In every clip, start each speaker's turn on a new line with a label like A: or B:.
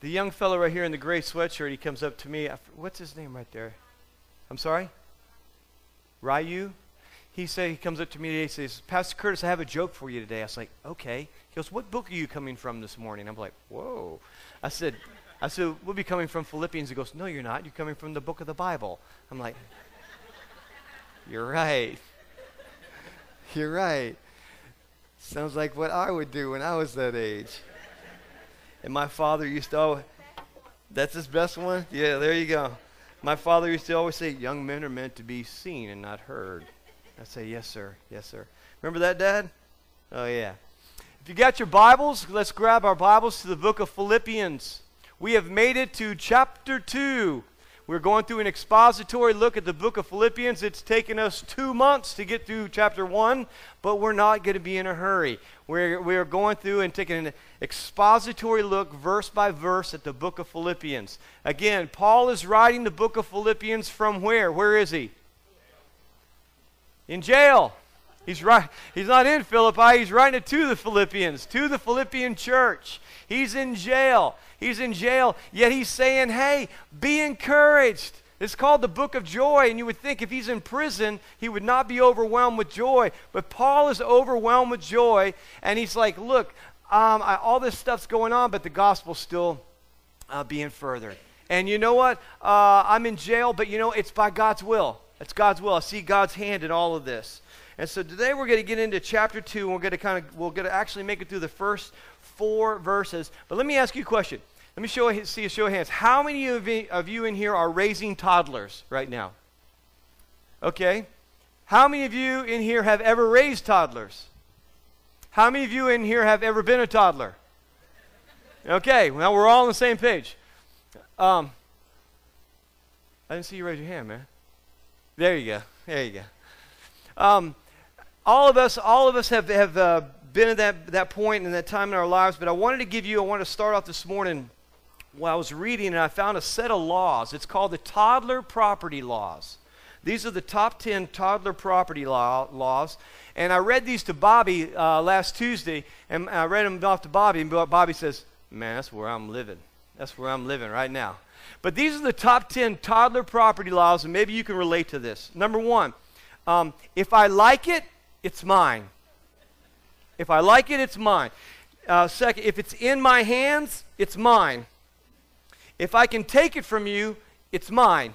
A: The young fellow right here in the gray sweatshirt, he comes up to me. What's his name right there? I'm sorry? Ryu? He say he comes up to me today and says, Pastor Curtis, I have a joke for you today. I was like, okay. He goes, What book are you coming from this morning? I'm like, Whoa. I said, I said, We'll be coming from Philippians. He goes, No, you're not. You're coming from the book of the Bible. I'm like, You're right. You're right. Sounds like what I would do when I was that age. And my father used to always, that's his best one? Yeah, there you go. My father used to always say, Young men are meant to be seen and not heard. I say, Yes, sir. Yes, sir. Remember that, Dad? Oh, yeah. If you got your Bibles, let's grab our Bibles to the book of Philippians. We have made it to chapter 2. We're going through an expository look at the book of Philippians. It's taken us two months to get through chapter 1, but we're not going to be in a hurry. We're, we're going through and taking an expository look, verse by verse, at the book of Philippians. Again, Paul is writing the book of Philippians from where? Where is he? In jail. He's, right, he's not in Philippi, he's writing it to the Philippians, to the Philippian church. He's in jail. He's in jail, yet he's saying, hey, be encouraged. It's called the book of joy, and you would think if he's in prison, he would not be overwhelmed with joy. But Paul is overwhelmed with joy, and he's like, look, um, I, all this stuff's going on, but the gospel's still uh, being furthered. And you know what? Uh, I'm in jail, but you know, it's by God's will. It's God's will. I see God's hand in all of this. And so today we're going to get into chapter 2, and we're going to kind of, we're going to actually make it through the first four verses. But let me ask you a question. Let me show, see a show of hands. How many of you in here are raising toddlers right now? Okay. How many of you in here have ever raised toddlers? How many of you in here have ever been a toddler? Okay, well, we're all on the same page. Um, I didn't see you raise your hand, man. There you go. There you go. Um, all of us, all of us have, have uh, been at that, that point in that time in our lives, but I wanted to give you, I wanted to start off this morning while I was reading and I found a set of laws. It's called the Toddler Property Laws. These are the top 10 toddler property law, laws. And I read these to Bobby uh, last Tuesday, and I read them off to Bobby, and Bobby says, Man, that's where I'm living. That's where I'm living right now. But these are the top 10 toddler property laws, and maybe you can relate to this. Number one, um, if I like it, it's mine. If I like it, it's mine. Uh, second, if it's in my hands, it's mine. If I can take it from you, it's mine.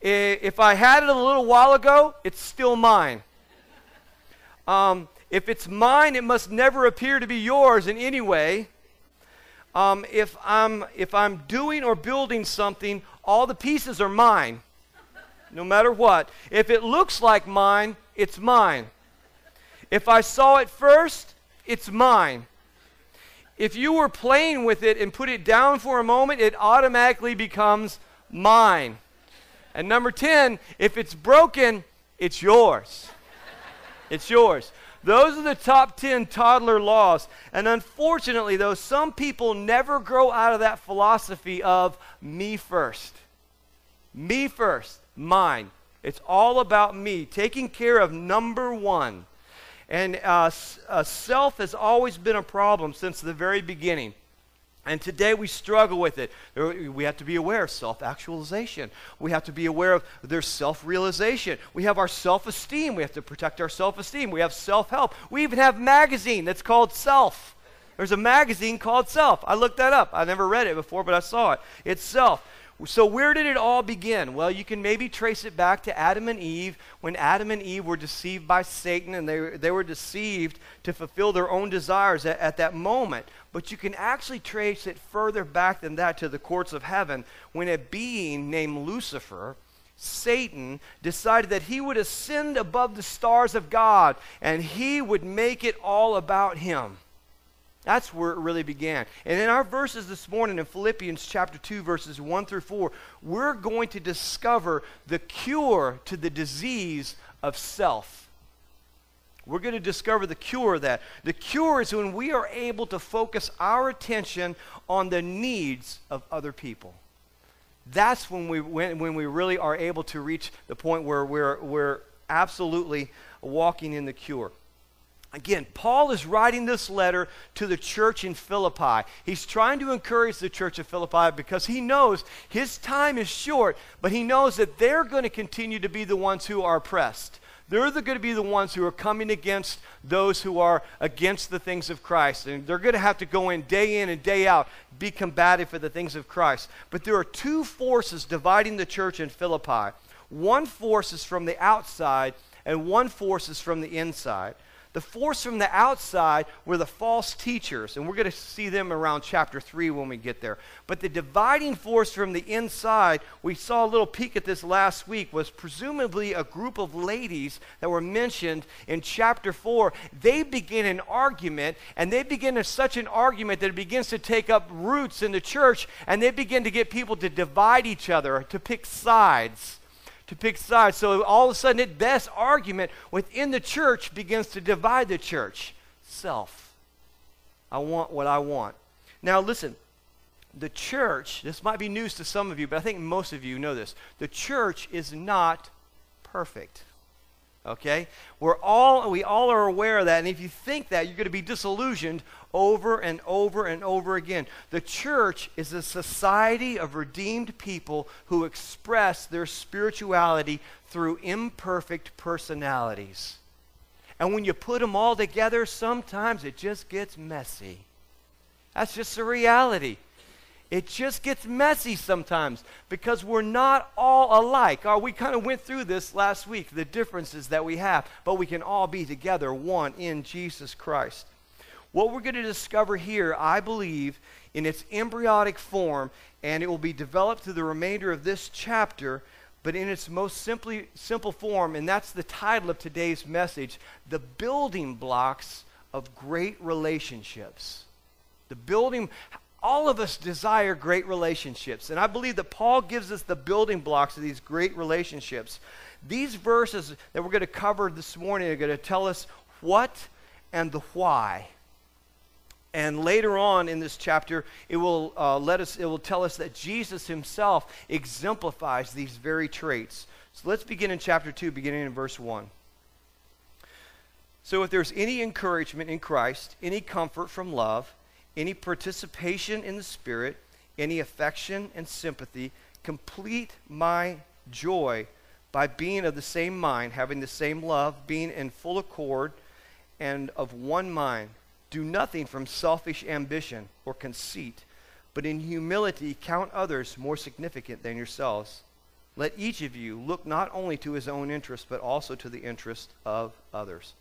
A: If I had it a little while ago, it's still mine. Um, if it's mine, it must never appear to be yours in any way. Um, if, I'm, if I'm doing or building something, all the pieces are mine, no matter what. If it looks like mine, it's mine. If I saw it first, it's mine. If you were playing with it and put it down for a moment, it automatically becomes mine. And number 10, if it's broken, it's yours. it's yours. Those are the top 10 toddler laws. And unfortunately, though, some people never grow out of that philosophy of me first. Me first, mine. It's all about me, taking care of number one. And uh, uh, self has always been a problem since the very beginning. And today we struggle with it. We have to be aware of self actualization. We have to be aware of their self realization. We have our self esteem. We have to protect our self esteem. We have self help. We even have a magazine that's called Self. There's a magazine called Self. I looked that up. I never read it before, but I saw it. It's Self. So, where did it all begin? Well, you can maybe trace it back to Adam and Eve when Adam and Eve were deceived by Satan and they, they were deceived to fulfill their own desires at, at that moment. But you can actually trace it further back than that to the courts of heaven when a being named Lucifer. Satan decided that he would ascend above the stars of God and he would make it all about him. That's where it really began. And in our verses this morning in Philippians chapter 2, verses 1 through 4, we're going to discover the cure to the disease of self. We're going to discover the cure of that. The cure is when we are able to focus our attention on the needs of other people. That's when we, when, when we really are able to reach the point where we're, we're absolutely walking in the cure. Again, Paul is writing this letter to the church in Philippi. He's trying to encourage the church of Philippi because he knows his time is short, but he knows that they're going to continue to be the ones who are oppressed. They're the, going to be the ones who are coming against those who are against the things of Christ. And they're going to have to go in day in and day out, be combative for the things of Christ. But there are two forces dividing the church in Philippi one force is from the outside, and one force is from the inside. The force from the outside were the false teachers, and we're going to see them around chapter 3 when we get there. But the dividing force from the inside, we saw a little peek at this last week, was presumably a group of ladies that were mentioned in chapter 4. They begin an argument, and they begin such an argument that it begins to take up roots in the church, and they begin to get people to divide each other, to pick sides to pick sides. So all of a sudden, it, best, argument within the church begins to divide the church. Self. I want what I want. Now, listen, the church, this might be news to some of you, but I think most of you know this. The church is not perfect. Okay? We're all, we all are aware of that, and if you think that, you're going to be disillusioned over and over and over again. The church is a society of redeemed people who express their spirituality through imperfect personalities. And when you put them all together, sometimes it just gets messy. That's just the reality. It just gets messy sometimes because we're not all alike. Oh, we kind of went through this last week, the differences that we have, but we can all be together, one in Jesus Christ. What we're going to discover here, I believe, in its embryonic form, and it will be developed through the remainder of this chapter, but in its most simply simple form, and that's the title of today's message, the building blocks of great relationships. The building all of us desire great relationships. And I believe that Paul gives us the building blocks of these great relationships. These verses that we're going to cover this morning are going to tell us what and the why. And later on in this chapter, it will, uh, let us, it will tell us that Jesus himself exemplifies these very traits. So let's begin in chapter 2, beginning in verse 1. So if there's any encouragement in Christ, any comfort from love, any participation in the Spirit, any affection and sympathy, complete my joy by being of the same mind, having the same love, being in full accord and of one mind. Do nothing from selfish ambition or conceit, but in humility count others more significant than yourselves. Let each of you look not only to his own interest, but also to the interest of others.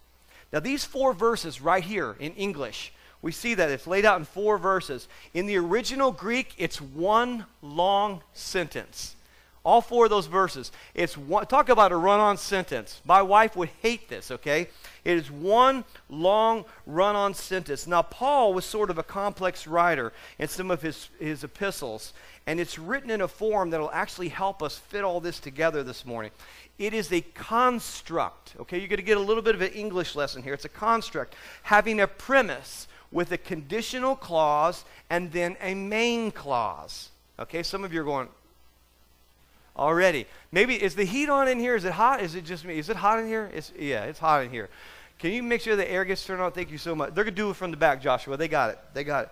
A: Now, these four verses right here in English, we see that it's laid out in four verses. In the original Greek, it's one long sentence. All four of those verses. It's one, talk about a run-on sentence. My wife would hate this, okay? It is one long run on sentence. Now, Paul was sort of a complex writer in some of his, his epistles, and it's written in a form that will actually help us fit all this together this morning. It is a construct, okay? You're going to get a little bit of an English lesson here. It's a construct having a premise with a conditional clause and then a main clause. Okay, some of you are going, already. Maybe is the heat on in here? Is it hot? Is it just me? Is it hot in here? It's, yeah, it's hot in here. Can you make sure the air gets turned on? Thank you so much. They're gonna do it from the back, Joshua. They got it. They got it.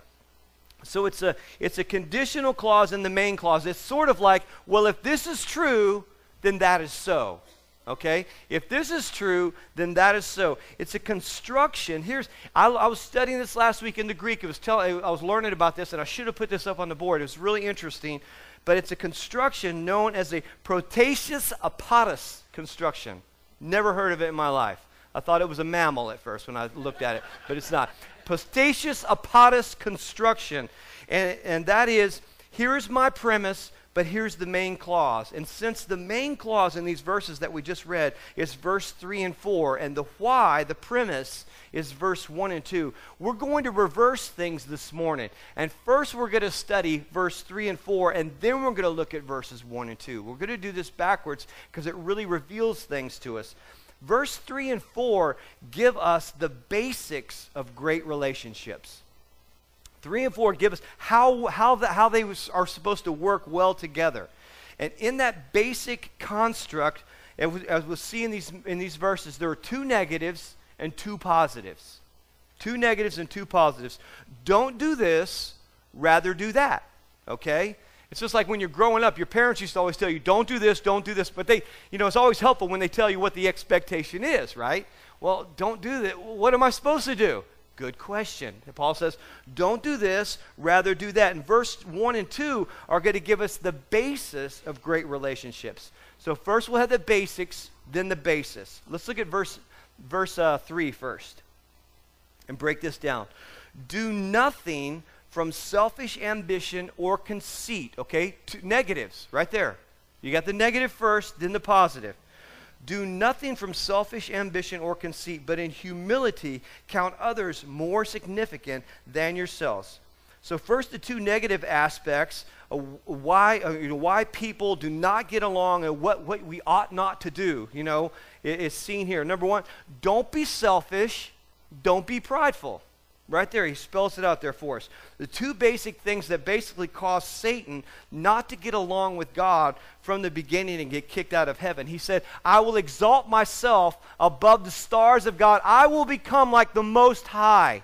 A: So it's a it's a conditional clause in the main clause. It's sort of like, well, if this is true, then that is so. Okay? If this is true, then that is so. It's a construction. Here's I, I was studying this last week in the Greek. It was tell, I was learning about this, and I should have put this up on the board. It was really interesting but it's a construction known as a protasis apatis construction. Never heard of it in my life. I thought it was a mammal at first when I looked at it, but it's not. Protasis apatis construction. And, and that is here's my premise, but here's the main clause. And since the main clause in these verses that we just read is verse 3 and 4, and the why, the premise, is verse 1 and 2, we're going to reverse things this morning. And first we're going to study verse 3 and 4, and then we're going to look at verses 1 and 2. We're going to do this backwards because it really reveals things to us. Verse 3 and 4 give us the basics of great relationships. 3 and 4 give us how, how, the, how they are supposed to work well together. And in that basic construct, as we'll see in these, in these verses, there are two negatives and two positives. Two negatives and two positives. Don't do this, rather do that. Okay? It's just like when you're growing up, your parents used to always tell you, don't do this, don't do this. But they, you know, it's always helpful when they tell you what the expectation is, right? Well, don't do that. What am I supposed to do? Good question. And Paul says, don't do this, rather do that. And verse 1 and 2 are going to give us the basis of great relationships. So first we'll have the basics, then the basis. Let's look at verse, verse uh, 3 first and break this down. Do nothing from selfish ambition or conceit. Okay? Two negatives, right there. You got the negative first, then the positive. Do nothing from selfish ambition or conceit, but in humility count others more significant than yourselves. So, first, the two negative aspects why, uh, why people do not get along and what, what we ought not to do, you know, is seen here. Number one, don't be selfish, don't be prideful. Right there, he spells it out there for us. The two basic things that basically cause Satan not to get along with God from the beginning and get kicked out of heaven. He said, I will exalt myself above the stars of God. I will become like the Most High.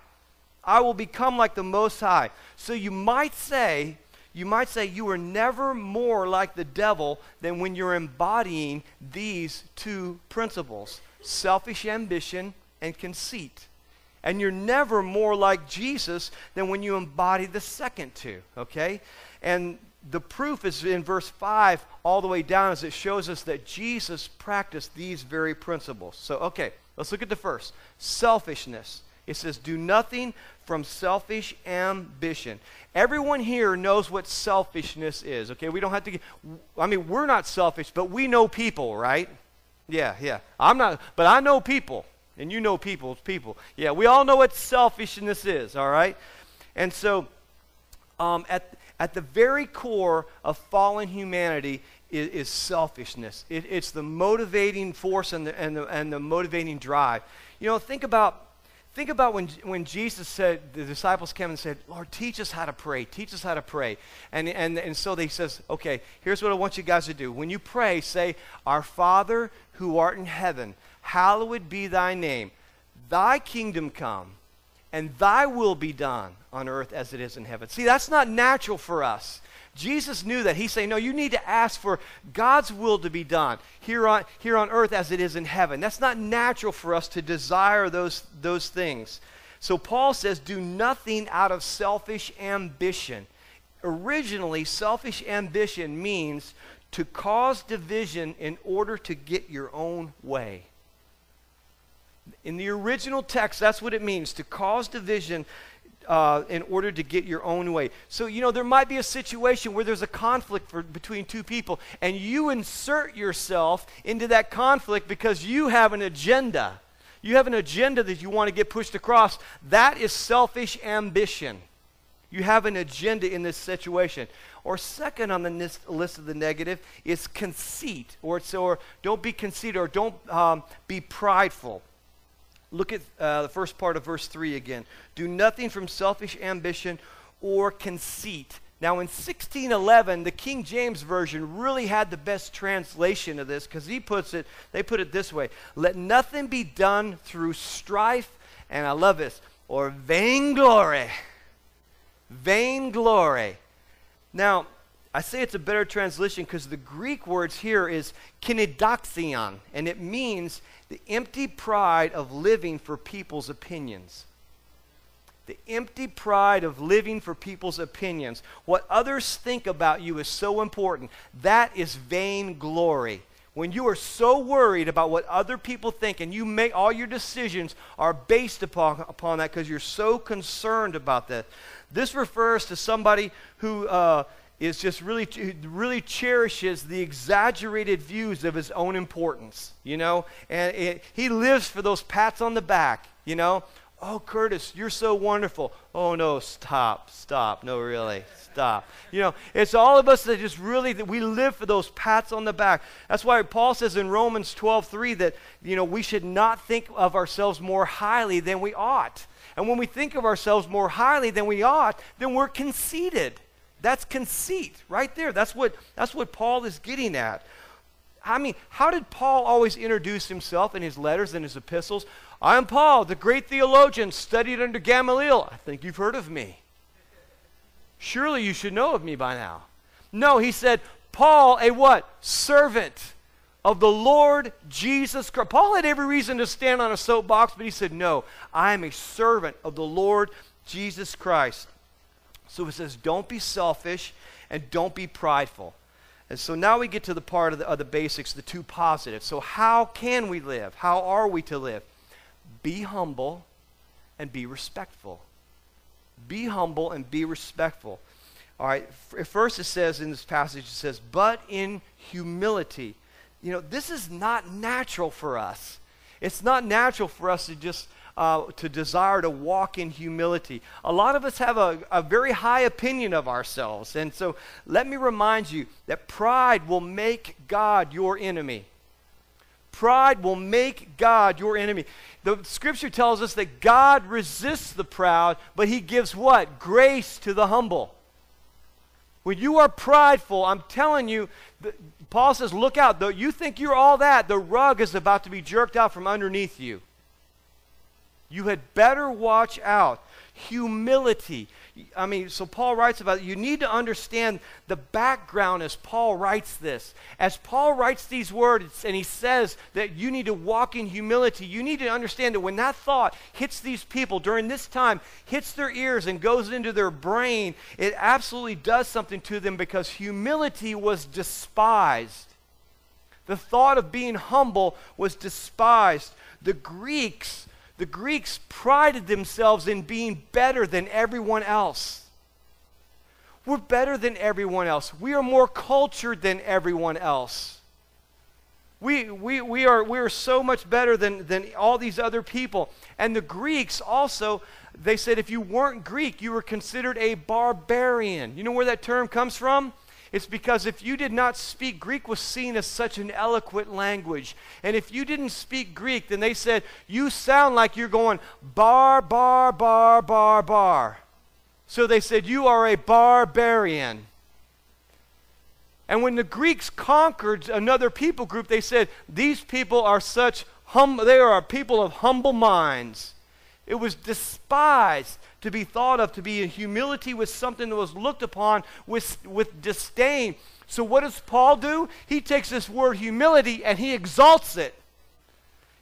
A: I will become like the Most High. So you might say, you might say you are never more like the devil than when you're embodying these two principles selfish ambition and conceit. And you're never more like Jesus than when you embody the second two, okay? And the proof is in verse 5 all the way down as it shows us that Jesus practiced these very principles. So, okay, let's look at the first selfishness. It says, Do nothing from selfish ambition. Everyone here knows what selfishness is, okay? We don't have to get, I mean, we're not selfish, but we know people, right? Yeah, yeah. I'm not, but I know people. And you know people, people. Yeah, we all know what selfishness is, all right? And so, um, at, at the very core of fallen humanity is, is selfishness. It, it's the motivating force and the, and, the, and the motivating drive. You know, think about Think about when, when Jesus said, the disciples came and said, Lord, teach us how to pray. Teach us how to pray. And, and, and so they says, okay, here's what I want you guys to do. When you pray, say, Our Father who art in heaven, hallowed be thy name. Thy kingdom come, and thy will be done on earth as it is in heaven. See, that's not natural for us. Jesus knew that. He's saying, No, you need to ask for God's will to be done here on, here on earth as it is in heaven. That's not natural for us to desire those, those things. So Paul says, Do nothing out of selfish ambition. Originally, selfish ambition means to cause division in order to get your own way. In the original text, that's what it means to cause division uh, in order to get your own way. So, you know, there might be a situation where there's a conflict for, between two people, and you insert yourself into that conflict because you have an agenda. You have an agenda that you want to get pushed across. That is selfish ambition. You have an agenda in this situation. Or second on the list of the negative is conceit, or, or don't be conceited, or don't um, be prideful. Look at uh, the first part of verse 3 again. Do nothing from selfish ambition or conceit. Now, in 1611, the King James Version really had the best translation of this because he puts it, they put it this way Let nothing be done through strife, and I love this, or vainglory. Vainglory. Now, I say it's a better translation because the Greek words here is kinedoxion, and it means the empty pride of living for people's opinions. The empty pride of living for people's opinions. What others think about you is so important. That is vain glory. When you are so worried about what other people think and you make all your decisions are based upon, upon that because you're so concerned about that. This refers to somebody who uh, is just really really cherishes the exaggerated views of his own importance you know? And it, he lives for those pats on the back you know? Oh curtis you're so wonderful. Oh no stop stop. No really stop. You know it's all of us that just really that we live for those pats on the back. That's why paul says in romans 12 3 that you know we should not think of ourselves more highly than we ought. And when we think of ourselves more highly than we ought then we're conceited that's conceit right there. That's what, that's what Paul is getting at. I mean, how did Paul always introduce himself in his letters and his epistles? I am Paul, the great theologian, studied under Gamaliel. I think you've heard of me. Surely you should know of me by now. No, he said, Paul, a what? Servant of the Lord Jesus Christ. Paul had every reason to stand on a soapbox, but he said, No, I am a servant of the Lord Jesus Christ. So it says, Don't be selfish and don't be prideful. And so now we get to the part of the, of the basics, the two positives. So, how can we live? How are we to live? Be humble and be respectful. Be humble and be respectful. All right, first it says in this passage, it says, but in humility. You know, this is not natural for us. It's not natural for us to just uh, to desire to walk in humility. A lot of us have a, a very high opinion of ourselves. And so let me remind you that pride will make God your enemy. Pride will make God your enemy. The scripture tells us that God resists the proud, but he gives what? Grace to the humble. When you are prideful, I'm telling you, the, Paul says, look out. Though you think you're all that, the rug is about to be jerked out from underneath you. You had better watch out. Humility. I mean, so Paul writes about it. You need to understand the background as Paul writes this. As Paul writes these words and he says that you need to walk in humility, you need to understand that when that thought hits these people during this time, hits their ears and goes into their brain, it absolutely does something to them because humility was despised. The thought of being humble was despised. The Greeks the Greeks prided themselves in being better than everyone else. We're better than everyone else. We are more cultured than everyone else. We, we, we, are, we are so much better than, than all these other people. And the Greeks also, they said if you weren't Greek, you were considered a barbarian. You know where that term comes from? It's because if you did not speak, Greek was seen as such an eloquent language. And if you didn't speak Greek, then they said, you sound like you're going bar, bar, bar, bar, bar. So they said, you are a barbarian. And when the Greeks conquered another people group, they said, these people are such hum, they are people of humble minds. It was despised to be thought of, to be in humility was something that was looked upon with, with disdain. So, what does Paul do? He takes this word humility and he exalts it.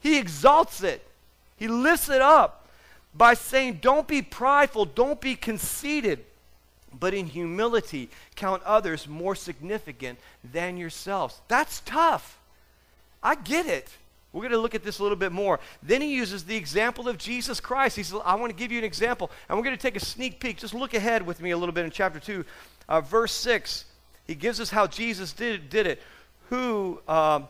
A: He exalts it. He lifts it up by saying, Don't be prideful, don't be conceited, but in humility count others more significant than yourselves. That's tough. I get it. We're going to look at this a little bit more. Then he uses the example of Jesus Christ. He says, I want to give you an example. And we're going to take a sneak peek. Just look ahead with me a little bit in chapter 2, uh, verse 6. He gives us how Jesus did, did it. Who, uh,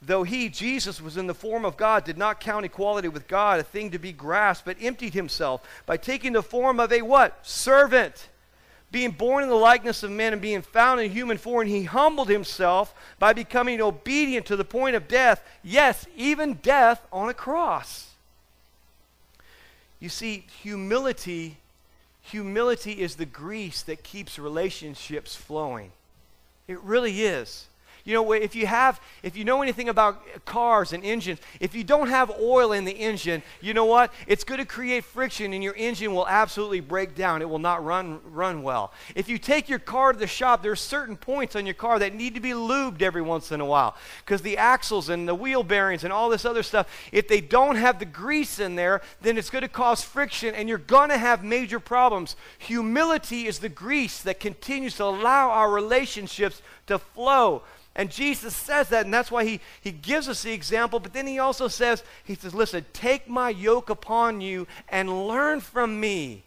A: though he, Jesus, was in the form of God, did not count equality with God a thing to be grasped, but emptied himself by taking the form of a what? Servant being born in the likeness of men and being found in human form, he humbled himself by becoming obedient to the point of death. Yes, even death on a cross. You see, humility, humility is the grease that keeps relationships flowing. It really is. You know, if you have, if you know anything about cars and engines, if you don't have oil in the engine, you know what? It's going to create friction and your engine will absolutely break down. It will not run, run well. If you take your car to the shop, there are certain points on your car that need to be lubed every once in a while because the axles and the wheel bearings and all this other stuff, if they don't have the grease in there, then it's going to cause friction and you're going to have major problems. Humility is the grease that continues to allow our relationships to flow. And Jesus says that, and that's why he, he gives us the example. But then he also says, He says, Listen, take my yoke upon you and learn from me.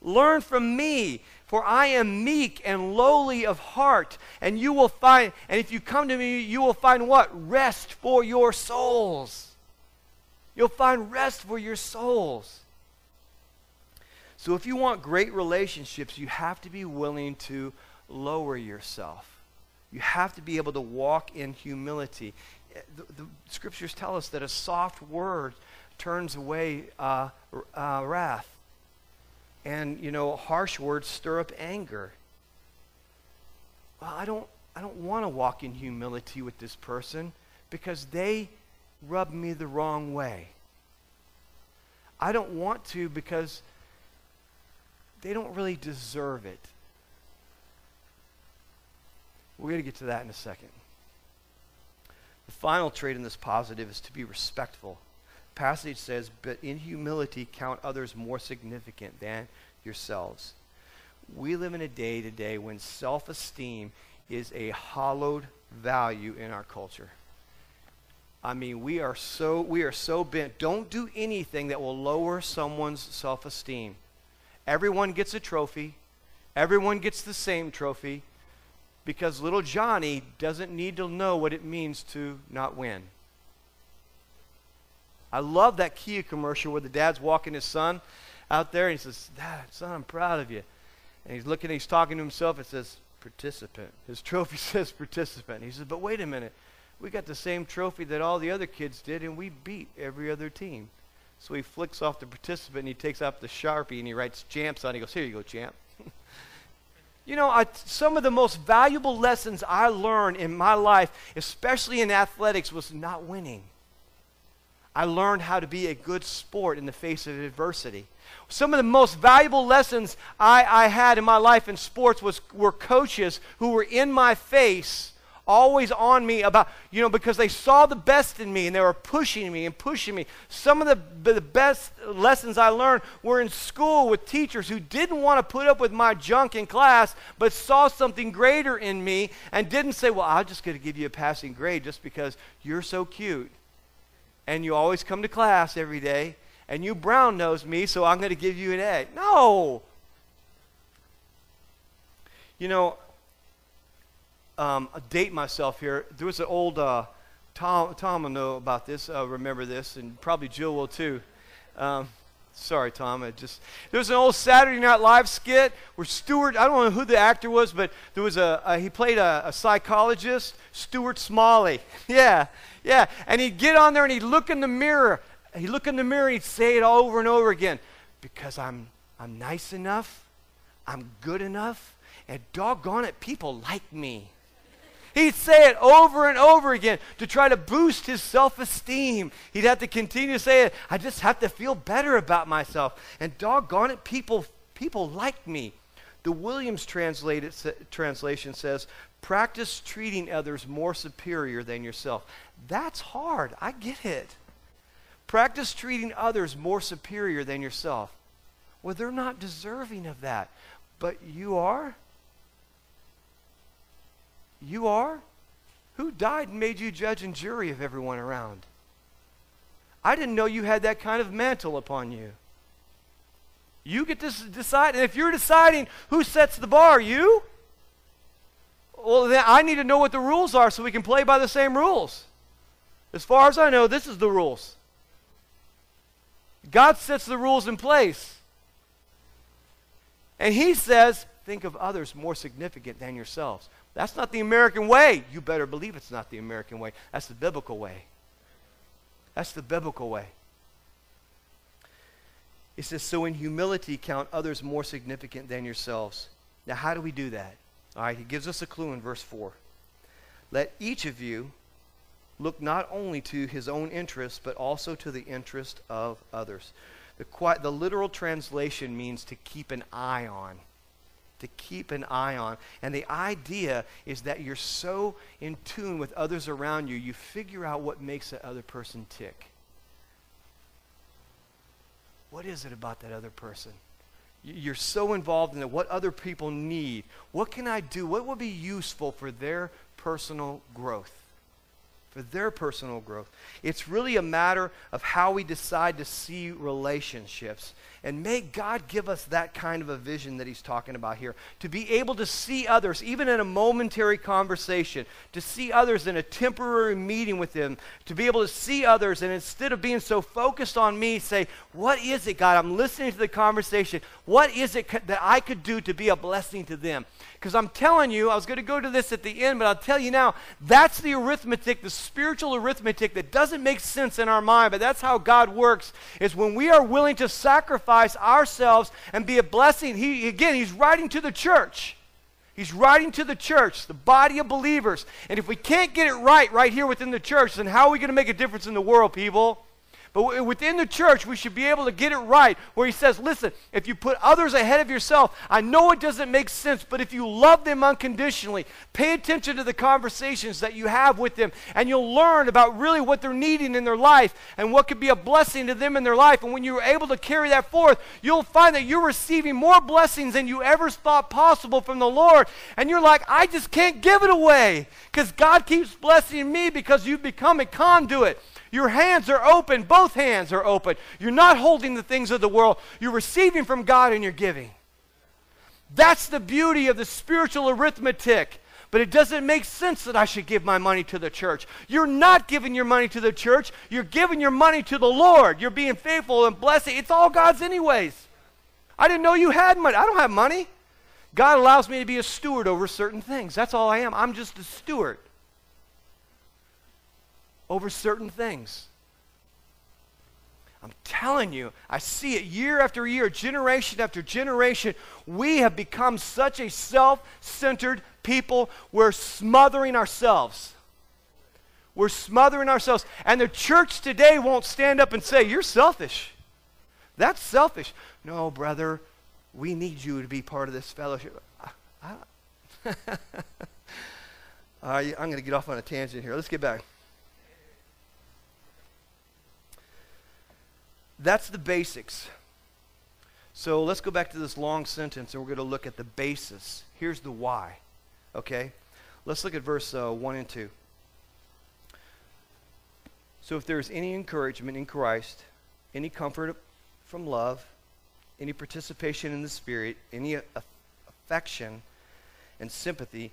A: Learn from me, for I am meek and lowly of heart. And you will find, and if you come to me, you will find what? Rest for your souls. You'll find rest for your souls. So if you want great relationships, you have to be willing to lower yourself. You have to be able to walk in humility. The, the scriptures tell us that a soft word turns away uh, uh, wrath. And, you know, harsh words stir up anger. Well, I don't, I don't want to walk in humility with this person because they rub me the wrong way. I don't want to because they don't really deserve it. We're going to get to that in a second. The final trait in this positive is to be respectful. The passage says, But in humility, count others more significant than yourselves. We live in a day today when self esteem is a hollowed value in our culture. I mean, we are so we are so bent. Don't do anything that will lower someone's self-esteem. Everyone gets a trophy. Everyone gets the same trophy because little Johnny doesn't need to know what it means to not win. I love that Kia commercial where the dad's walking his son out there and he says, Dad, son, I'm proud of you. And he's looking, he's talking to himself. It says, participant. His trophy says participant. He says, but wait a minute. We got the same trophy that all the other kids did, and we beat every other team. So he flicks off the participant and he takes off the Sharpie and he writes champs on it. He goes, Here you go, champ. you know, I, some of the most valuable lessons I learned in my life, especially in athletics, was not winning. I learned how to be a good sport in the face of adversity. Some of the most valuable lessons I, I had in my life in sports was, were coaches who were in my face always on me about, you know, because they saw the best in me and they were pushing me and pushing me. Some of the, the best lessons I learned were in school with teachers who didn't want to put up with my junk in class, but saw something greater in me and didn't say, well, I'm just going to give you a passing grade just because you're so cute and you always come to class every day and you brown nose me, so I'm going to give you an A. No! You know, um, date myself here. There was an old uh, Tom. Tom will know about this. Uh, remember this, and probably Jill will too. Um, sorry, Tom. I just there was an old Saturday Night Live skit where Stuart. I don't know who the actor was, but there was a, a he played a, a psychologist, Stuart Smalley. yeah, yeah. And he'd get on there and he'd look in the mirror. He'd look in the mirror and he'd say it all over and over again, because I'm I'm nice enough, I'm good enough, and doggone it, people like me. He'd say it over and over again to try to boost his self esteem. He'd have to continue to say it. I just have to feel better about myself. And doggone it, people, people like me. The Williams translation says, practice treating others more superior than yourself. That's hard. I get it. Practice treating others more superior than yourself. Well, they're not deserving of that, but you are. You are? Who died and made you judge and jury of everyone around? I didn't know you had that kind of mantle upon you. You get to decide, and if you're deciding who sets the bar, you? Well, then I need to know what the rules are so we can play by the same rules. As far as I know, this is the rules. God sets the rules in place. And He says, think of others more significant than yourselves. That's not the American way. You better believe it's not the American way. That's the biblical way. That's the biblical way. It says, So in humility, count others more significant than yourselves. Now, how do we do that? All right, he gives us a clue in verse 4. Let each of you look not only to his own interest, but also to the interest of others. The, the literal translation means to keep an eye on to keep an eye on. And the idea is that you're so in tune with others around you, you figure out what makes that other person tick. What is it about that other person? You're so involved in it. What other people need? What can I do? What will be useful for their personal growth? For their personal growth. It's really a matter of how we decide to see relationships and may God give us that kind of a vision that he's talking about here. To be able to see others, even in a momentary conversation, to see others in a temporary meeting with them, to be able to see others and instead of being so focused on me, say, What is it, God? I'm listening to the conversation. What is it that I could do to be a blessing to them? Because I'm telling you, I was going to go to this at the end, but I'll tell you now, that's the arithmetic, the spiritual arithmetic that doesn't make sense in our mind, but that's how God works, is when we are willing to sacrifice ourselves and be a blessing. He, again, he's writing to the church. He's writing to the church, the body of believers. And if we can't get it right right here within the church, then how are we going to make a difference in the world, people? But within the church, we should be able to get it right where he says, listen, if you put others ahead of yourself, I know it doesn't make sense, but if you love them unconditionally, pay attention to the conversations that you have with them, and you'll learn about really what they're needing in their life and what could be a blessing to them in their life. And when you're able to carry that forth, you'll find that you're receiving more blessings than you ever thought possible from the Lord. And you're like, I just can't give it away because God keeps blessing me because you've become a conduit. Your hands are open. Both hands are open. You're not holding the things of the world. You're receiving from God and you're giving. That's the beauty of the spiritual arithmetic. But it doesn't make sense that I should give my money to the church. You're not giving your money to the church. You're giving your money to the Lord. You're being faithful and blessing. It's all God's, anyways. I didn't know you had money. I don't have money. God allows me to be a steward over certain things. That's all I am. I'm just a steward over certain things. I'm telling you, I see it year after year, generation after generation. We have become such a self centered people. We're smothering ourselves. We're smothering ourselves. And the church today won't stand up and say, You're selfish. That's selfish. No, brother, we need you to be part of this fellowship. I, I, I'm going to get off on a tangent here. Let's get back. That's the basics. So let's go back to this long sentence and we're going to look at the basis. Here's the why. Okay? Let's look at verse uh, 1 and 2. So if there is any encouragement in Christ, any comfort from love, any participation in the Spirit, any affection and sympathy,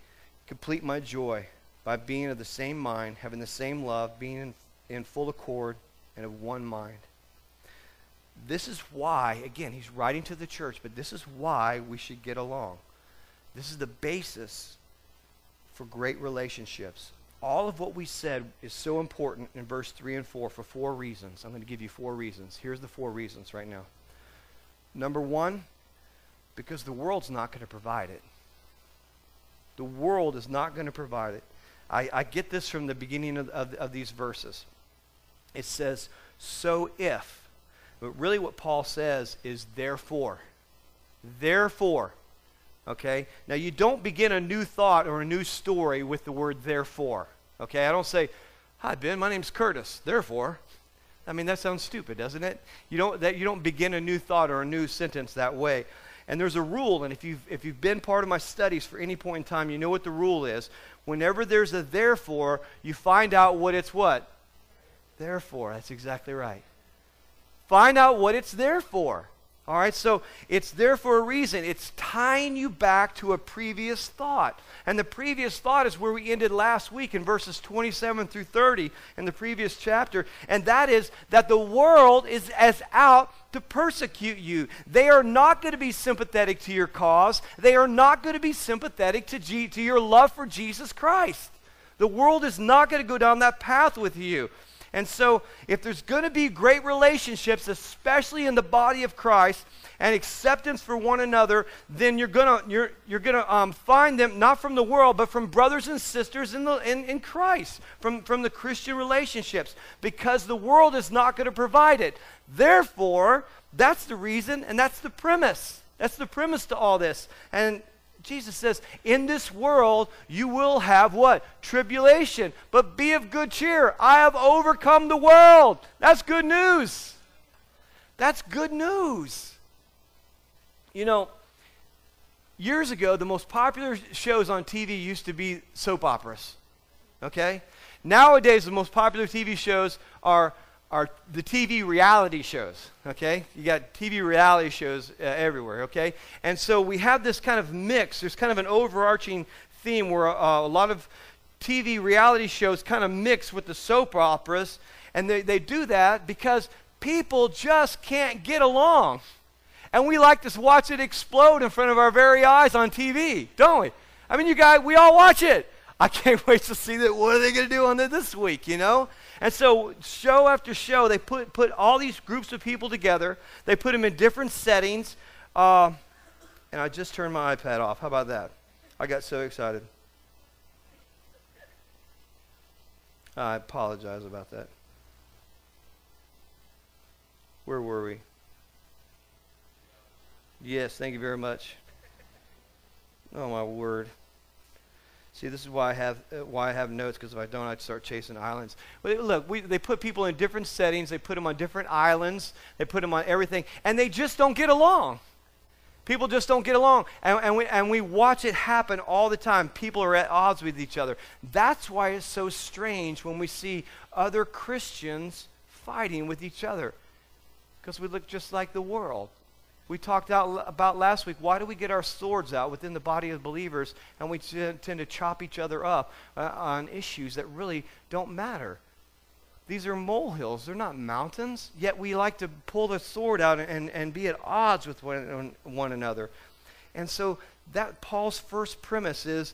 A: complete my joy by being of the same mind, having the same love, being in, in full accord, and of one mind. This is why, again, he's writing to the church, but this is why we should get along. This is the basis for great relationships. All of what we said is so important in verse 3 and 4 for four reasons. I'm going to give you four reasons. Here's the four reasons right now. Number one, because the world's not going to provide it. The world is not going to provide it. I, I get this from the beginning of, of, of these verses. It says, So if but really, what Paul says is therefore. Therefore. Okay? Now, you don't begin a new thought or a new story with the word therefore. Okay? I don't say, Hi, Ben, my name's Curtis. Therefore. I mean, that sounds stupid, doesn't it? You don't, that, you don't begin a new thought or a new sentence that way. And there's a rule, and if you've, if you've been part of my studies for any point in time, you know what the rule is. Whenever there's a therefore, you find out what it's what? Therefore. That's exactly right. Find out what it's there for. All right, so it's there for a reason. It's tying you back to a previous thought. And the previous thought is where we ended last week in verses 27 through 30 in the previous chapter. And that is that the world is as out to persecute you. They are not going to be sympathetic to your cause, they are not going to be sympathetic to, G- to your love for Jesus Christ. The world is not going to go down that path with you. And so, if there's going to be great relationships, especially in the body of Christ, and acceptance for one another, then you're going to you're, you're gonna, um, find them not from the world, but from brothers and sisters in, the, in, in Christ, from, from the Christian relationships, because the world is not going to provide it. Therefore, that's the reason, and that's the premise. That's the premise to all this. And Jesus says, In this world you will have what? Tribulation. But be of good cheer. I have overcome the world. That's good news. That's good news. You know, years ago, the most popular shows on TV used to be soap operas. Okay? Nowadays, the most popular TV shows are are the TV reality shows, okay? You got TV reality shows uh, everywhere, okay? And so we have this kind of mix. There's kind of an overarching theme where uh, a lot of TV reality shows kind of mix with the soap operas, and they, they do that because people just can't get along. And we like to watch it explode in front of our very eyes on TV, don't we? I mean, you guys, we all watch it. I can't wait to see that. What are they going to do on it this week, you know? And so, show after show, they put, put all these groups of people together. They put them in different settings. Uh, and I just turned my iPad off. How about that? I got so excited. I apologize about that. Where were we? Yes, thank you very much. Oh my word. See, this is why I have uh, why I have notes because if I don't, I'd start chasing islands. But look, we, they put people in different settings. They put them on different islands. They put them on everything, and they just don't get along. People just don't get along, and, and, we, and we watch it happen all the time. People are at odds with each other. That's why it's so strange when we see other Christians fighting with each other, because we look just like the world we talked out about last week. Why do we get our swords out within the body of believers and we tend to chop each other up uh, on issues that really don't matter? These are molehills, they're not mountains, yet we like to pull the sword out and, and be at odds with one, one another. And so that Paul's first premise is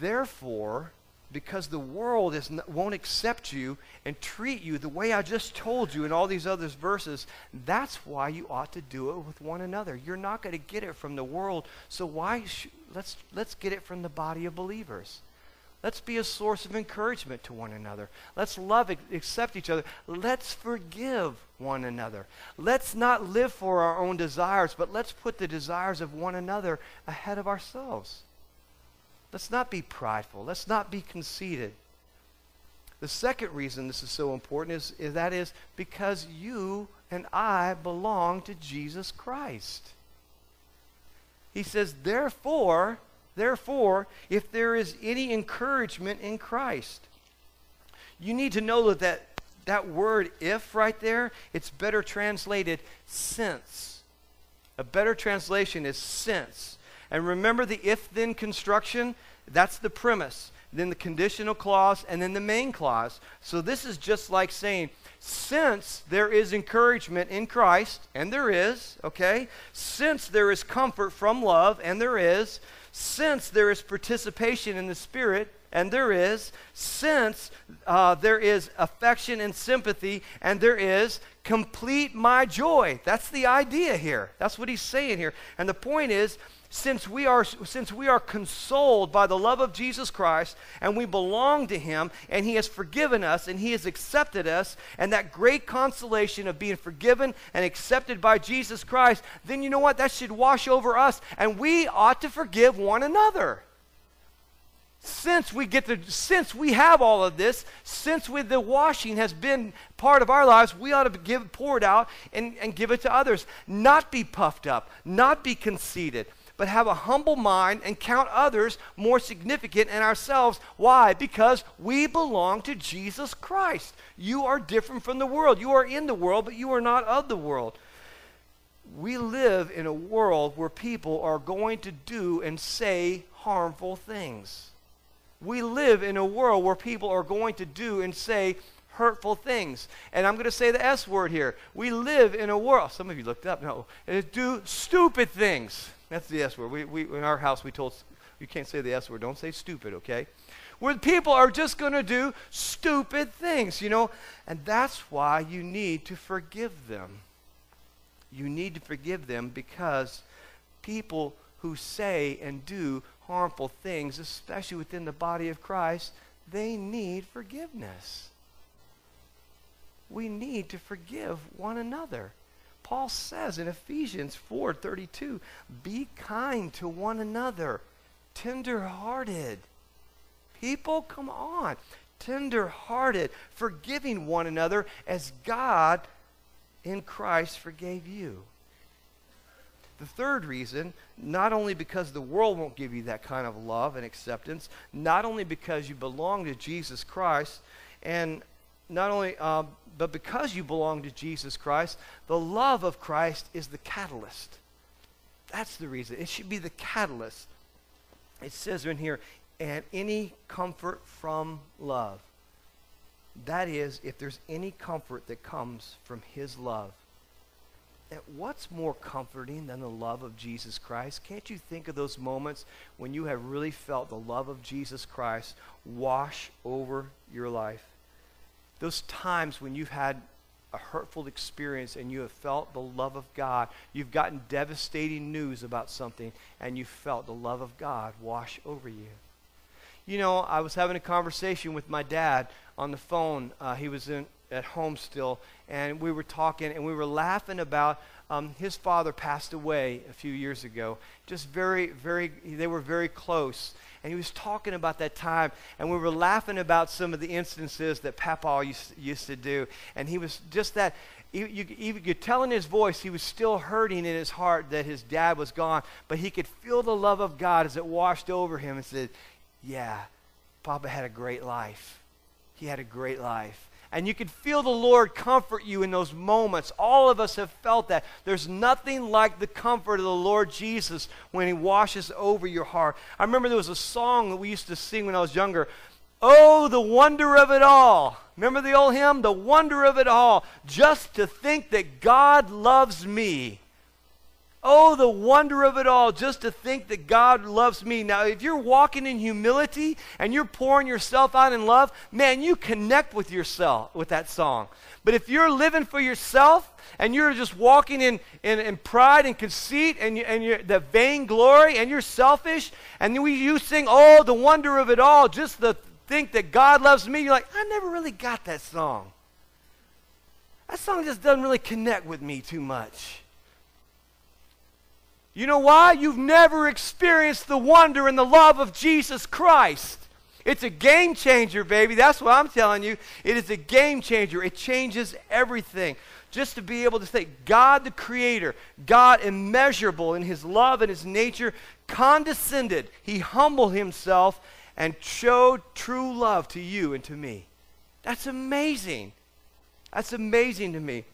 A: therefore because the world is won't accept you and treat you the way I just told you in all these other verses, that's why you ought to do it with one another. You're not going to get it from the world, so why sh- let's let's get it from the body of believers. Let's be a source of encouragement to one another. Let's love, accept each other. Let's forgive one another. Let's not live for our own desires, but let's put the desires of one another ahead of ourselves. Let's not be prideful. Let's not be conceited. The second reason this is so important is, is that is because you and I belong to Jesus Christ. He says, therefore, therefore, if there is any encouragement in Christ, you need to know that that, that word if right there, it's better translated since. A better translation is since. And remember the if then construction? That's the premise. Then the conditional clause, and then the main clause. So this is just like saying, since there is encouragement in Christ, and there is, okay? Since there is comfort from love, and there is, since there is participation in the Spirit, and there is, since uh, there is affection and sympathy, and there is, complete my joy. That's the idea here. That's what he's saying here. And the point is, since we are since we are consoled by the love of Jesus Christ and we belong to him and he has forgiven us and he has accepted us and that great consolation of being forgiven and accepted by Jesus Christ then you know what that should wash over us and we ought to forgive one another since we get to since we have all of this since we, the washing has been part of our lives we ought to give pour it out and, and give it to others not be puffed up not be conceited but have a humble mind and count others more significant than ourselves. Why? Because we belong to Jesus Christ. You are different from the world. You are in the world, but you are not of the world. We live in a world where people are going to do and say harmful things. We live in a world where people are going to do and say hurtful things. And I'm going to say the S word here. We live in a world, some of you looked up, no, and do stupid things. That's the S word. We, we, in our house, we told, you can't say the S word. Don't say stupid, okay? Where people are just going to do stupid things, you know? And that's why you need to forgive them. You need to forgive them because people who say and do harmful things, especially within the body of Christ, they need forgiveness. We need to forgive one another. Paul says in Ephesians 4:32, "Be kind to one another, tender-hearted." People, come on. Tender-hearted, forgiving one another as God in Christ forgave you. The third reason, not only because the world won't give you that kind of love and acceptance, not only because you belong to Jesus Christ, and not only uh, but because you belong to Jesus Christ, the love of Christ is the catalyst. That's the reason. It should be the catalyst. It says in here, and any comfort from love. That is, if there's any comfort that comes from his love. And what's more comforting than the love of Jesus Christ? Can't you think of those moments when you have really felt the love of Jesus Christ wash over your life? those times when you've had a hurtful experience and you have felt the love of God. You've gotten devastating news about something and you felt the love of God wash over you. You know, I was having a conversation with my dad on the phone. Uh, he was in, at home still, and we were talking and we were laughing about um, his father passed away a few years ago. Just very, very, they were very close. And he was talking about that time, and we were laughing about some of the instances that Papa used, used to do. And he was just that, you, you, you could tell in his voice he was still hurting in his heart that his dad was gone, but he could feel the love of God as it washed over him and said, Yeah, Papa had a great life. He had a great life. And you can feel the Lord comfort you in those moments. All of us have felt that. There's nothing like the comfort of the Lord Jesus when He washes over your heart. I remember there was a song that we used to sing when I was younger. Oh, the wonder of it all. Remember the old hymn? The wonder of it all. Just to think that God loves me. Oh, the wonder of it all, just to think that God loves me. Now, if you're walking in humility and you're pouring yourself out in love, man, you connect with yourself with that song. But if you're living for yourself and you're just walking in, in, in pride and conceit and, you, and you're, the vainglory and you're selfish, and we, you sing, Oh, the wonder of it all, just to think that God loves me, you're like, I never really got that song. That song just doesn't really connect with me too much. You know why? You've never experienced the wonder and the love of Jesus Christ. It's a game changer, baby. That's what I'm telling you. It is a game changer. It changes everything. Just to be able to say, God the Creator, God immeasurable in His love and His nature, condescended. He humbled Himself and showed true love to you and to me. That's amazing. That's amazing to me.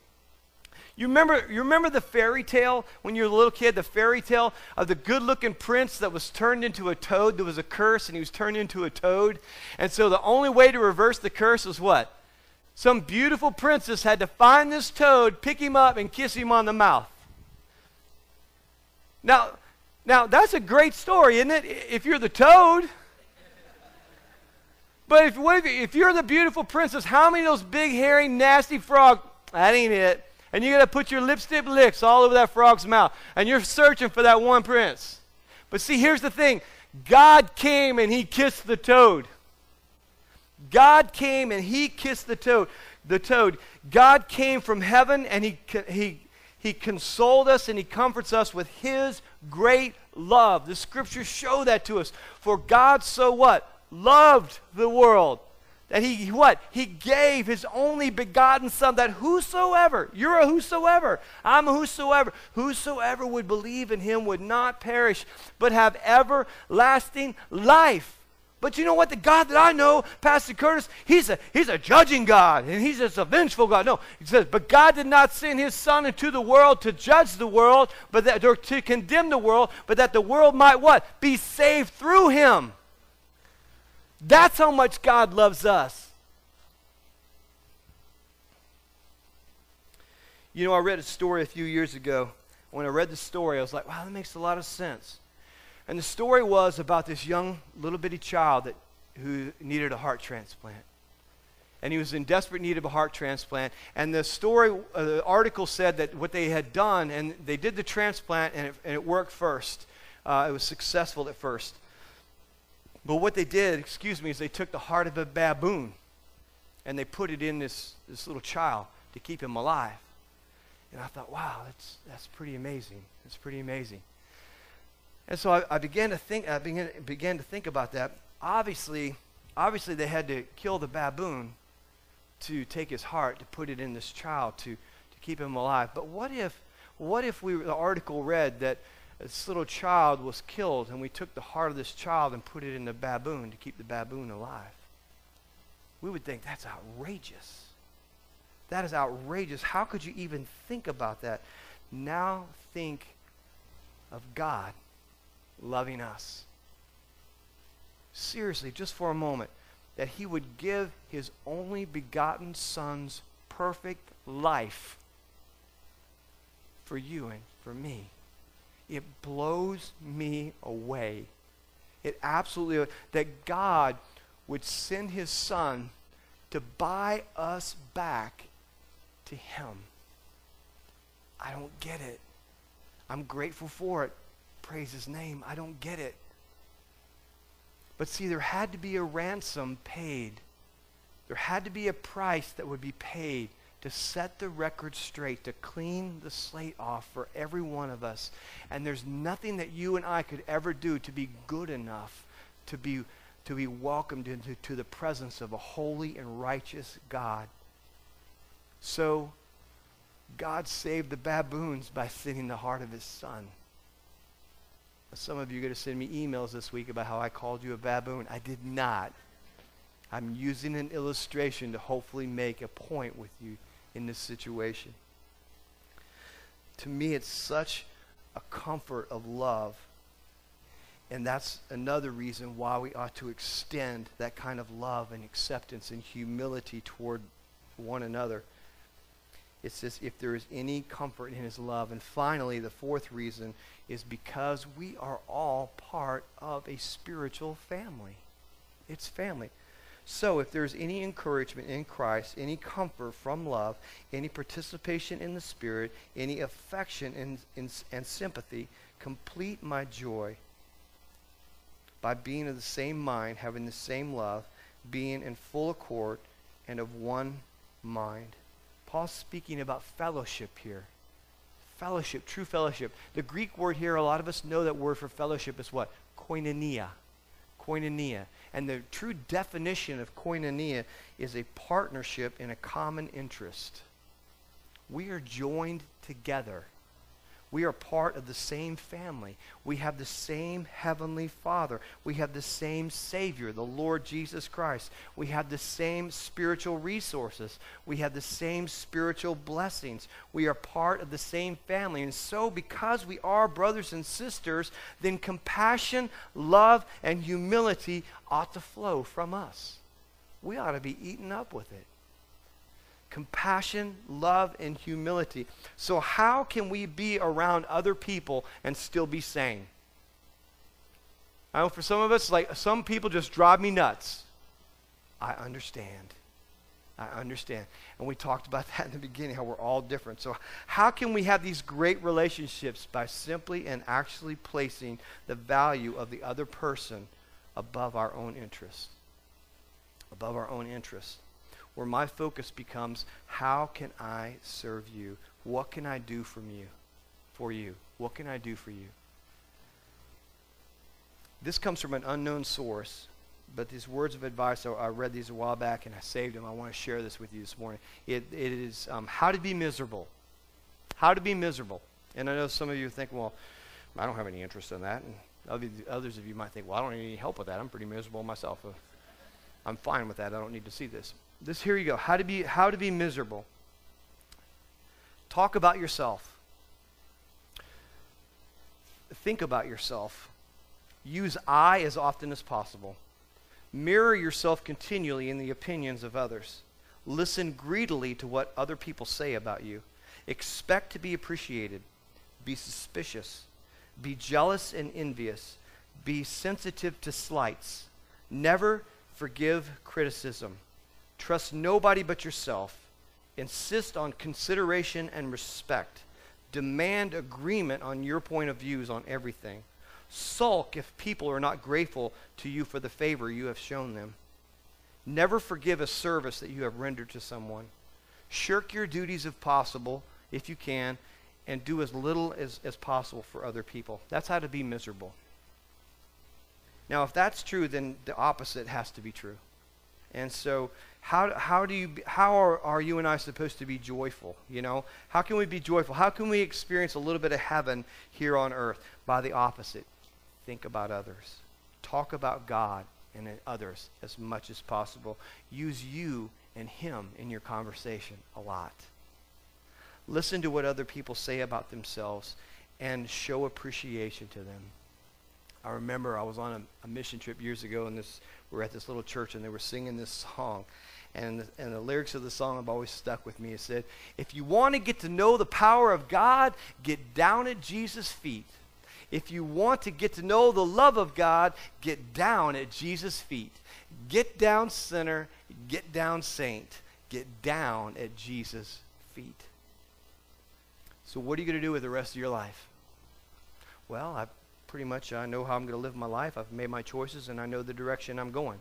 A: You remember, you remember the fairy tale when you were a little kid, the fairy tale of the good looking prince that was turned into a toad? There was a curse and he was turned into a toad. And so the only way to reverse the curse was what? Some beautiful princess had to find this toad, pick him up, and kiss him on the mouth. Now, now that's a great story, isn't it? If you're the toad. But if, if, you're the beautiful princess, how many of those big, hairy, nasty frogs? That ain't it and you got to put your lipstick licks all over that frog's mouth, and you're searching for that one prince. But see, here's the thing God came and he kissed the toad. God came and he kissed the toad. The toad. God came from heaven and he, he, he consoled us and he comforts us with his great love. The scriptures show that to us. For God so what? Loved the world that he what? He gave his only begotten son that whosoever, you're a whosoever, I'm a whosoever, whosoever would believe in him would not perish, but have everlasting life. But you know what? The God that I know, Pastor Curtis, he's a, he's a judging God, and he's just a vengeful God. No, he says, but God did not send his Son into the world to judge the world, but that, or to condemn the world, but that the world might what? Be saved through him. That's how much God loves us. You know, I read a story a few years ago. When I read the story, I was like, wow, that makes a lot of sense. And the story was about this young little bitty child that, who needed a heart transplant. And he was in desperate need of a heart transplant. And the story, uh, the article said that what they had done, and they did the transplant, and it, and it worked first. Uh, it was successful at first. But what they did, excuse me, is they took the heart of a baboon and they put it in this, this little child to keep him alive. And I thought, wow, that's, that's pretty amazing. That's pretty amazing. And so I, I began to think, I began, began to think about that. Obviously, obviously they had to kill the baboon to take his heart, to put it in this child, to, to keep him alive. But what if, what if we, the article read that this little child was killed, and we took the heart of this child and put it in the baboon to keep the baboon alive. We would think that's outrageous. That is outrageous. How could you even think about that? Now think of God loving us. Seriously, just for a moment, that He would give His only begotten Son's perfect life for you and for me. It blows me away. It absolutely, that God would send his son to buy us back to Him. I don't get it. I'm grateful for it. Praise His name. I don't get it. But see, there had to be a ransom paid. There had to be a price that would be paid to set the record straight, to clean the slate off for every one of us. And there's nothing that you and I could ever do to be good enough to be, to be welcomed into to the presence of a holy and righteous God. So, God saved the baboons by sending the heart of his son. Some of you are going to send me emails this week about how I called you a baboon. I did not. I'm using an illustration to hopefully make a point with you in this situation. To me, it's such a comfort of love. And that's another reason why we ought to extend that kind of love and acceptance and humility toward one another. It says, if there is any comfort in his love. And finally, the fourth reason is because we are all part of a spiritual family. It's family. So, if there's any encouragement in Christ, any comfort from love, any participation in the Spirit, any affection and, and, and sympathy, complete my joy by being of the same mind, having the same love, being in full accord, and of one mind. Paul's speaking about fellowship here. Fellowship, true fellowship. The Greek word here, a lot of us know that word for fellowship is what? Koinonia. Koinonia. And the true definition of koinonia is a partnership in a common interest. We are joined together. We are part of the same family. We have the same heavenly Father. We have the same Savior, the Lord Jesus Christ. We have the same spiritual resources. We have the same spiritual blessings. We are part of the same family. And so, because we are brothers and sisters, then compassion, love, and humility ought to flow from us. We ought to be eaten up with it compassion, love, and humility. So, how can we be around other people and still be sane? I know for some of us, like some people just drive me nuts. I understand. I understand. And we talked about that in the beginning, how we're all different. So, how can we have these great relationships by simply and actually placing the value of the other person above our own interests? Above our own interests where my focus becomes how can I serve you? What can I do from you? For you? What can I do for you? This comes from an unknown source, but these words of advice, I read these a while back and I saved them. I want to share this with you this morning. It, it is um, how to be miserable. How to be miserable. And I know some of you think, well, I don't have any interest in that. And others of you might think, well, I don't need any help with that. I'm pretty miserable myself. Uh, I'm fine with that. I don't need to see this this here you go. How to be how to be miserable. Talk about yourself. Think about yourself. Use I as often as possible. Mirror yourself continually in the opinions of others. Listen greedily to what other people say about you. Expect to be appreciated. Be suspicious. Be jealous and envious. Be sensitive to slights. Never forgive criticism. Trust nobody but yourself. Insist on consideration and respect. Demand agreement on your point of views on everything. Sulk if people are not grateful to you for the favor you have shown them. Never forgive a service that you have rendered to someone. Shirk your duties if possible, if you can, and do as little as, as possible for other people. That's how to be miserable. Now, if that's true, then the opposite has to be true. And so how, how do you how are, are you and i supposed to be joyful you know? How can we be joyful? How can we experience a little bit of heaven here on earth? By the opposite. Think about others. Talk about god and others as much as possible. Use you and him in your conversation a lot. Listen to what other people say about themselves and show appreciation to them. I remember i was on a, a mission trip years ago and this we were at this little church and they were singing this song and the, and the lyrics of the song have always stuck with me. It said, If you want to get to know the power of God, get down at Jesus' feet. If you want to get to know the love of God, get down at Jesus' feet. Get down, sinner. Get down, saint. Get down at Jesus' feet. So, what are you going to do with the rest of your life? Well, I pretty much I know how I'm going to live my life. I've made my choices and I know the direction I'm going.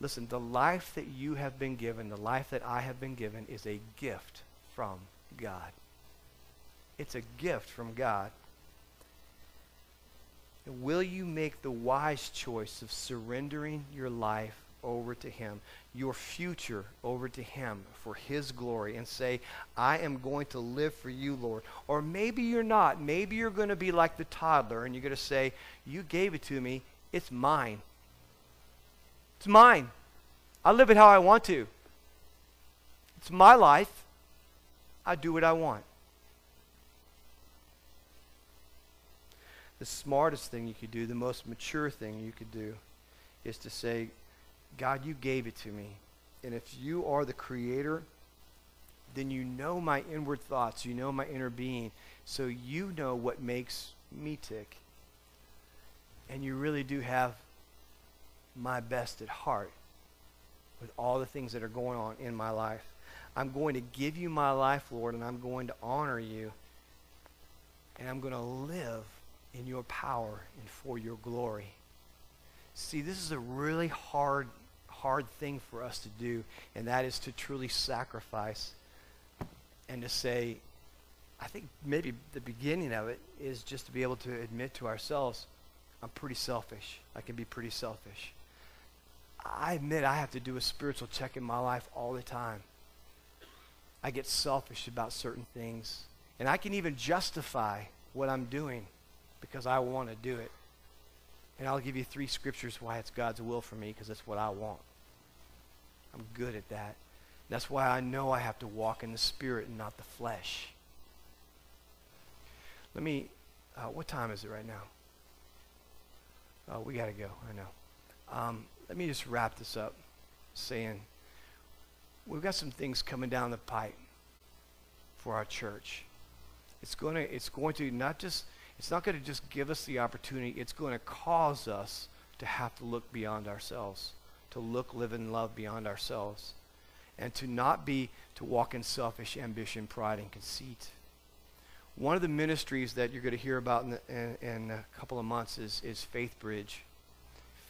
A: Listen, the life that you have been given, the life that I have been given, is a gift from God. It's a gift from God. Will you make the wise choice of surrendering your life over to Him, your future over to Him for His glory, and say, I am going to live for you, Lord? Or maybe you're not. Maybe you're going to be like the toddler and you're going to say, You gave it to me, it's mine. It's mine. I live it how I want to. It's my life. I do what I want. The smartest thing you could do, the most mature thing you could do, is to say, God, you gave it to me. And if you are the creator, then you know my inward thoughts, you know my inner being, so you know what makes me tick. And you really do have my best at heart with all the things that are going on in my life. I'm going to give you my life, Lord, and I'm going to honor you. And I'm going to live in your power and for your glory. See, this is a really hard, hard thing for us to do, and that is to truly sacrifice and to say, I think maybe the beginning of it is just to be able to admit to ourselves, I'm pretty selfish. I can be pretty selfish. I admit I have to do a spiritual check in my life all the time. I get selfish about certain things. And I can even justify what I'm doing because I want to do it. And I'll give you three scriptures why it's God's will for me because that's what I want. I'm good at that. That's why I know I have to walk in the Spirit and not the flesh. Let me, uh, what time is it right now? Oh, we got to go. I know. Um, let me just wrap this up saying we've got some things coming down the pipe for our church. It's going to, it's going to not just, it's not going to just give us the opportunity, it's going to cause us to have to look beyond ourselves, to look, live, and love beyond ourselves, and to not be, to walk in selfish ambition, pride, and conceit. One of the ministries that you're going to hear about in, the, in, in a couple of months is, is Faith Bridge.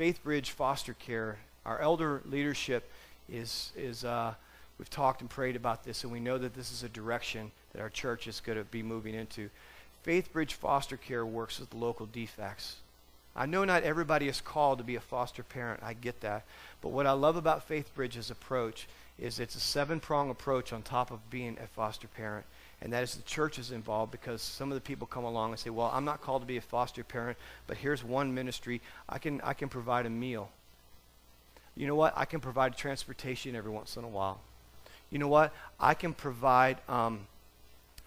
A: Faith Bridge Foster Care, our elder leadership is, is uh, we've talked and prayed about this, and we know that this is a direction that our church is going to be moving into. Faith Bridge Foster Care works with local DFACs. I know not everybody is called to be a foster parent. I get that. But what I love about Faith Bridge's approach is it's a seven prong approach on top of being a foster parent and that is the church is involved because some of the people come along and say, "Well, I'm not called to be a foster parent, but here's one ministry. I can I can provide a meal. You know what? I can provide transportation every once in a while. You know what? I can provide um,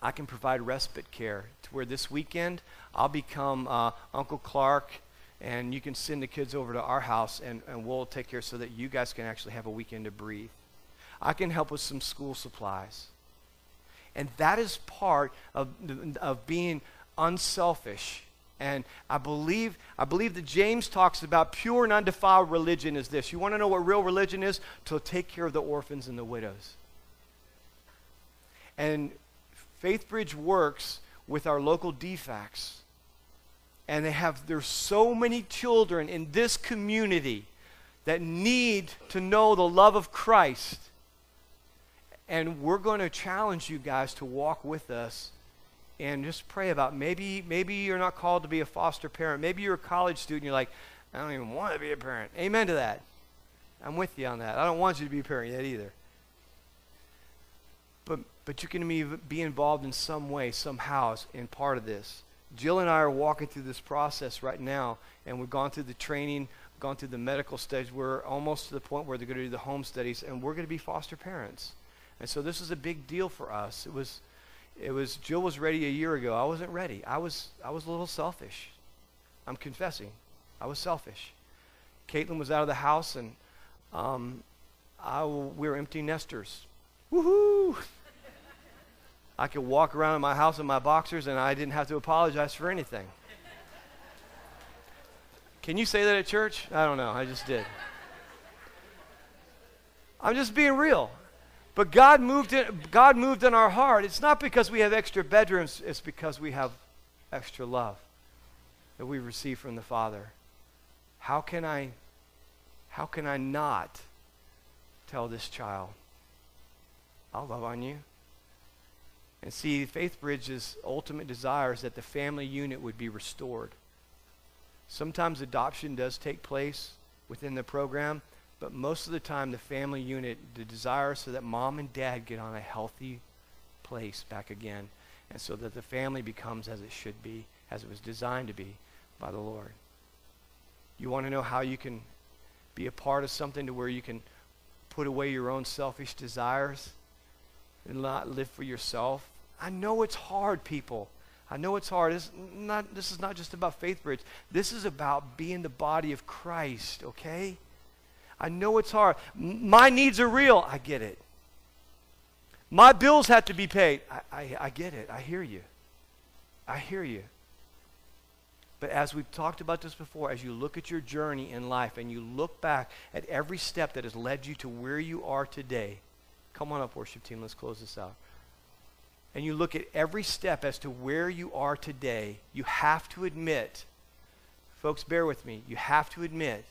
A: I can provide respite care to where this weekend I'll become uh, Uncle Clark." And you can send the kids over to our house, and, and we'll take care so that you guys can actually have a weekend to breathe. I can help with some school supplies. And that is part of, of being unselfish. And I believe, I believe that James talks about pure and undefiled religion is this. You want to know what real religion is? To take care of the orphans and the widows. And FaithBridge works with our local DFACs. And they have, there's so many children in this community that need to know the love of Christ and we're going to challenge you guys to walk with us and just pray about maybe maybe you're not called to be a foster parent. Maybe you're a college student. You're like, I don't even want to be a parent. Amen to that. I'm with you on that. I don't want you to be a parent yet either. But but you can be, be involved in some way, somehow, in part of this. Jill and I are walking through this process right now, and we've gone through the training, gone through the medical stage. We're almost to the point where they're going to do the home studies, and we're going to be foster parents. And so this was a big deal for us. It was, it was, Jill was ready a year ago. I wasn't ready. I was, I was a little selfish. I'm confessing. I was selfish. Caitlin was out of the house, and um, I, we were empty nesters. Woohoo! I could walk around in my house in my boxers, and I didn't have to apologize for anything. Can you say that at church? I don't know. I just did. I'm just being real. But God moved in, God moved in our heart. It's not because we have extra bedrooms, it's because we have extra love that we receive from the Father. How can I how can I not tell this child, I'll love on you? And see, Faith Bridge's ultimate desire is that the family unit would be restored. Sometimes adoption does take place within the program, but most of the time, the family unit, the desire so that mom and dad get on a healthy place back again, and so that the family becomes as it should be, as it was designed to be by the Lord. You want to know how you can be a part of something to where you can put away your own selfish desires and not live for yourself? I know it's hard, people. I know it's hard. This, not, this is not just about Faith Bridge. This is about being the body of Christ, okay? I know it's hard. My needs are real. I get it. My bills have to be paid. I, I, I get it. I hear you. I hear you. But as we've talked about this before, as you look at your journey in life and you look back at every step that has led you to where you are today, come on up, worship team, let's close this out. And you look at every step as to where you are today, you have to admit, folks, bear with me, you have to admit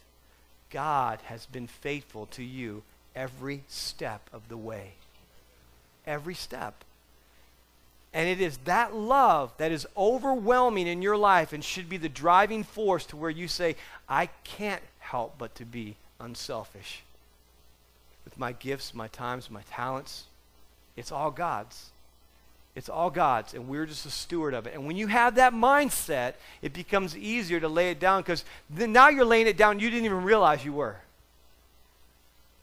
A: God has been faithful to you every step of the way. Every step. And it is that love that is overwhelming in your life and should be the driving force to where you say, I can't help but to be unselfish. With my gifts, my times, my talents, it's all God's. It's all God's, and we're just a steward of it. And when you have that mindset, it becomes easier to lay it down because now you're laying it down, you didn't even realize you were.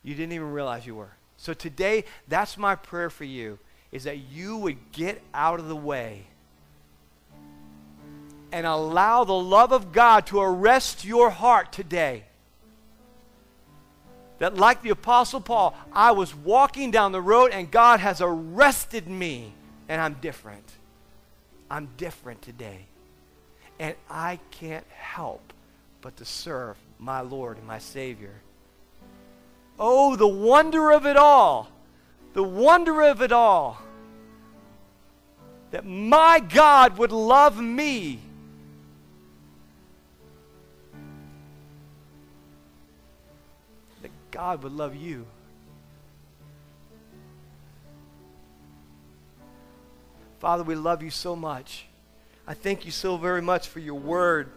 A: You didn't even realize you were. So today, that's my prayer for you, is that you would get out of the way and allow the love of God to arrest your heart today. That, like the Apostle Paul, I was walking down the road and God has arrested me and I'm different. I'm different today. And I can't help but to serve my Lord and my Savior. Oh, the wonder of it all. The wonder of it all. That my God would love me. That God would love you. Father, we love you so much. I thank you so very much for your word.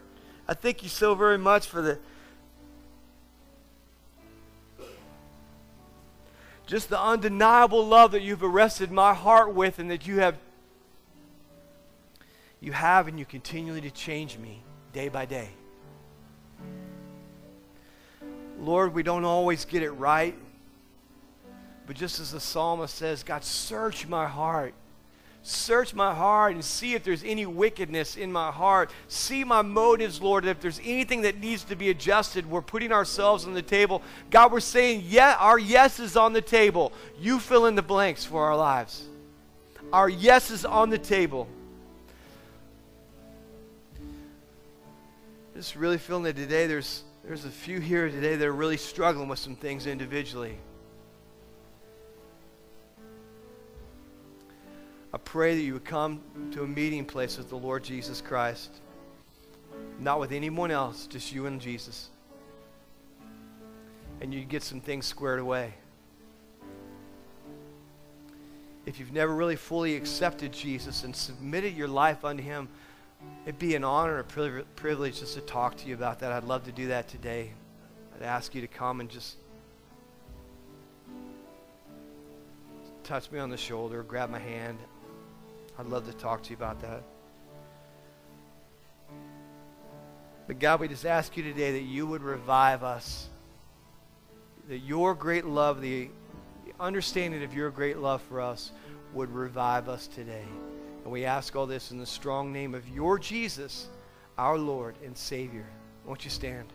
A: I thank you so very much for the just the undeniable love that you've arrested my heart with and that you have you have and you continually to change me day by day. Lord, we don't always get it right. But just as the psalmist says, God, search my heart Search my heart and see if there's any wickedness in my heart. See my motives, Lord. If there's anything that needs to be adjusted, we're putting ourselves on the table. God, we're saying, yeah, our yes is on the table. You fill in the blanks for our lives. Our yes is on the table. Just really feeling that today there's there's a few here today that are really struggling with some things individually. I pray that you would come to a meeting place with the Lord Jesus Christ. Not with anyone else, just you and Jesus. And you'd get some things squared away. If you've never really fully accepted Jesus and submitted your life unto Him, it'd be an honor and a privilege just to talk to you about that. I'd love to do that today. I'd ask you to come and just touch me on the shoulder, grab my hand. I'd love to talk to you about that. But God, we just ask you today that you would revive us. That your great love, the understanding of your great love for us, would revive us today. And we ask all this in the strong name of your Jesus, our Lord and Savior. Won't you stand?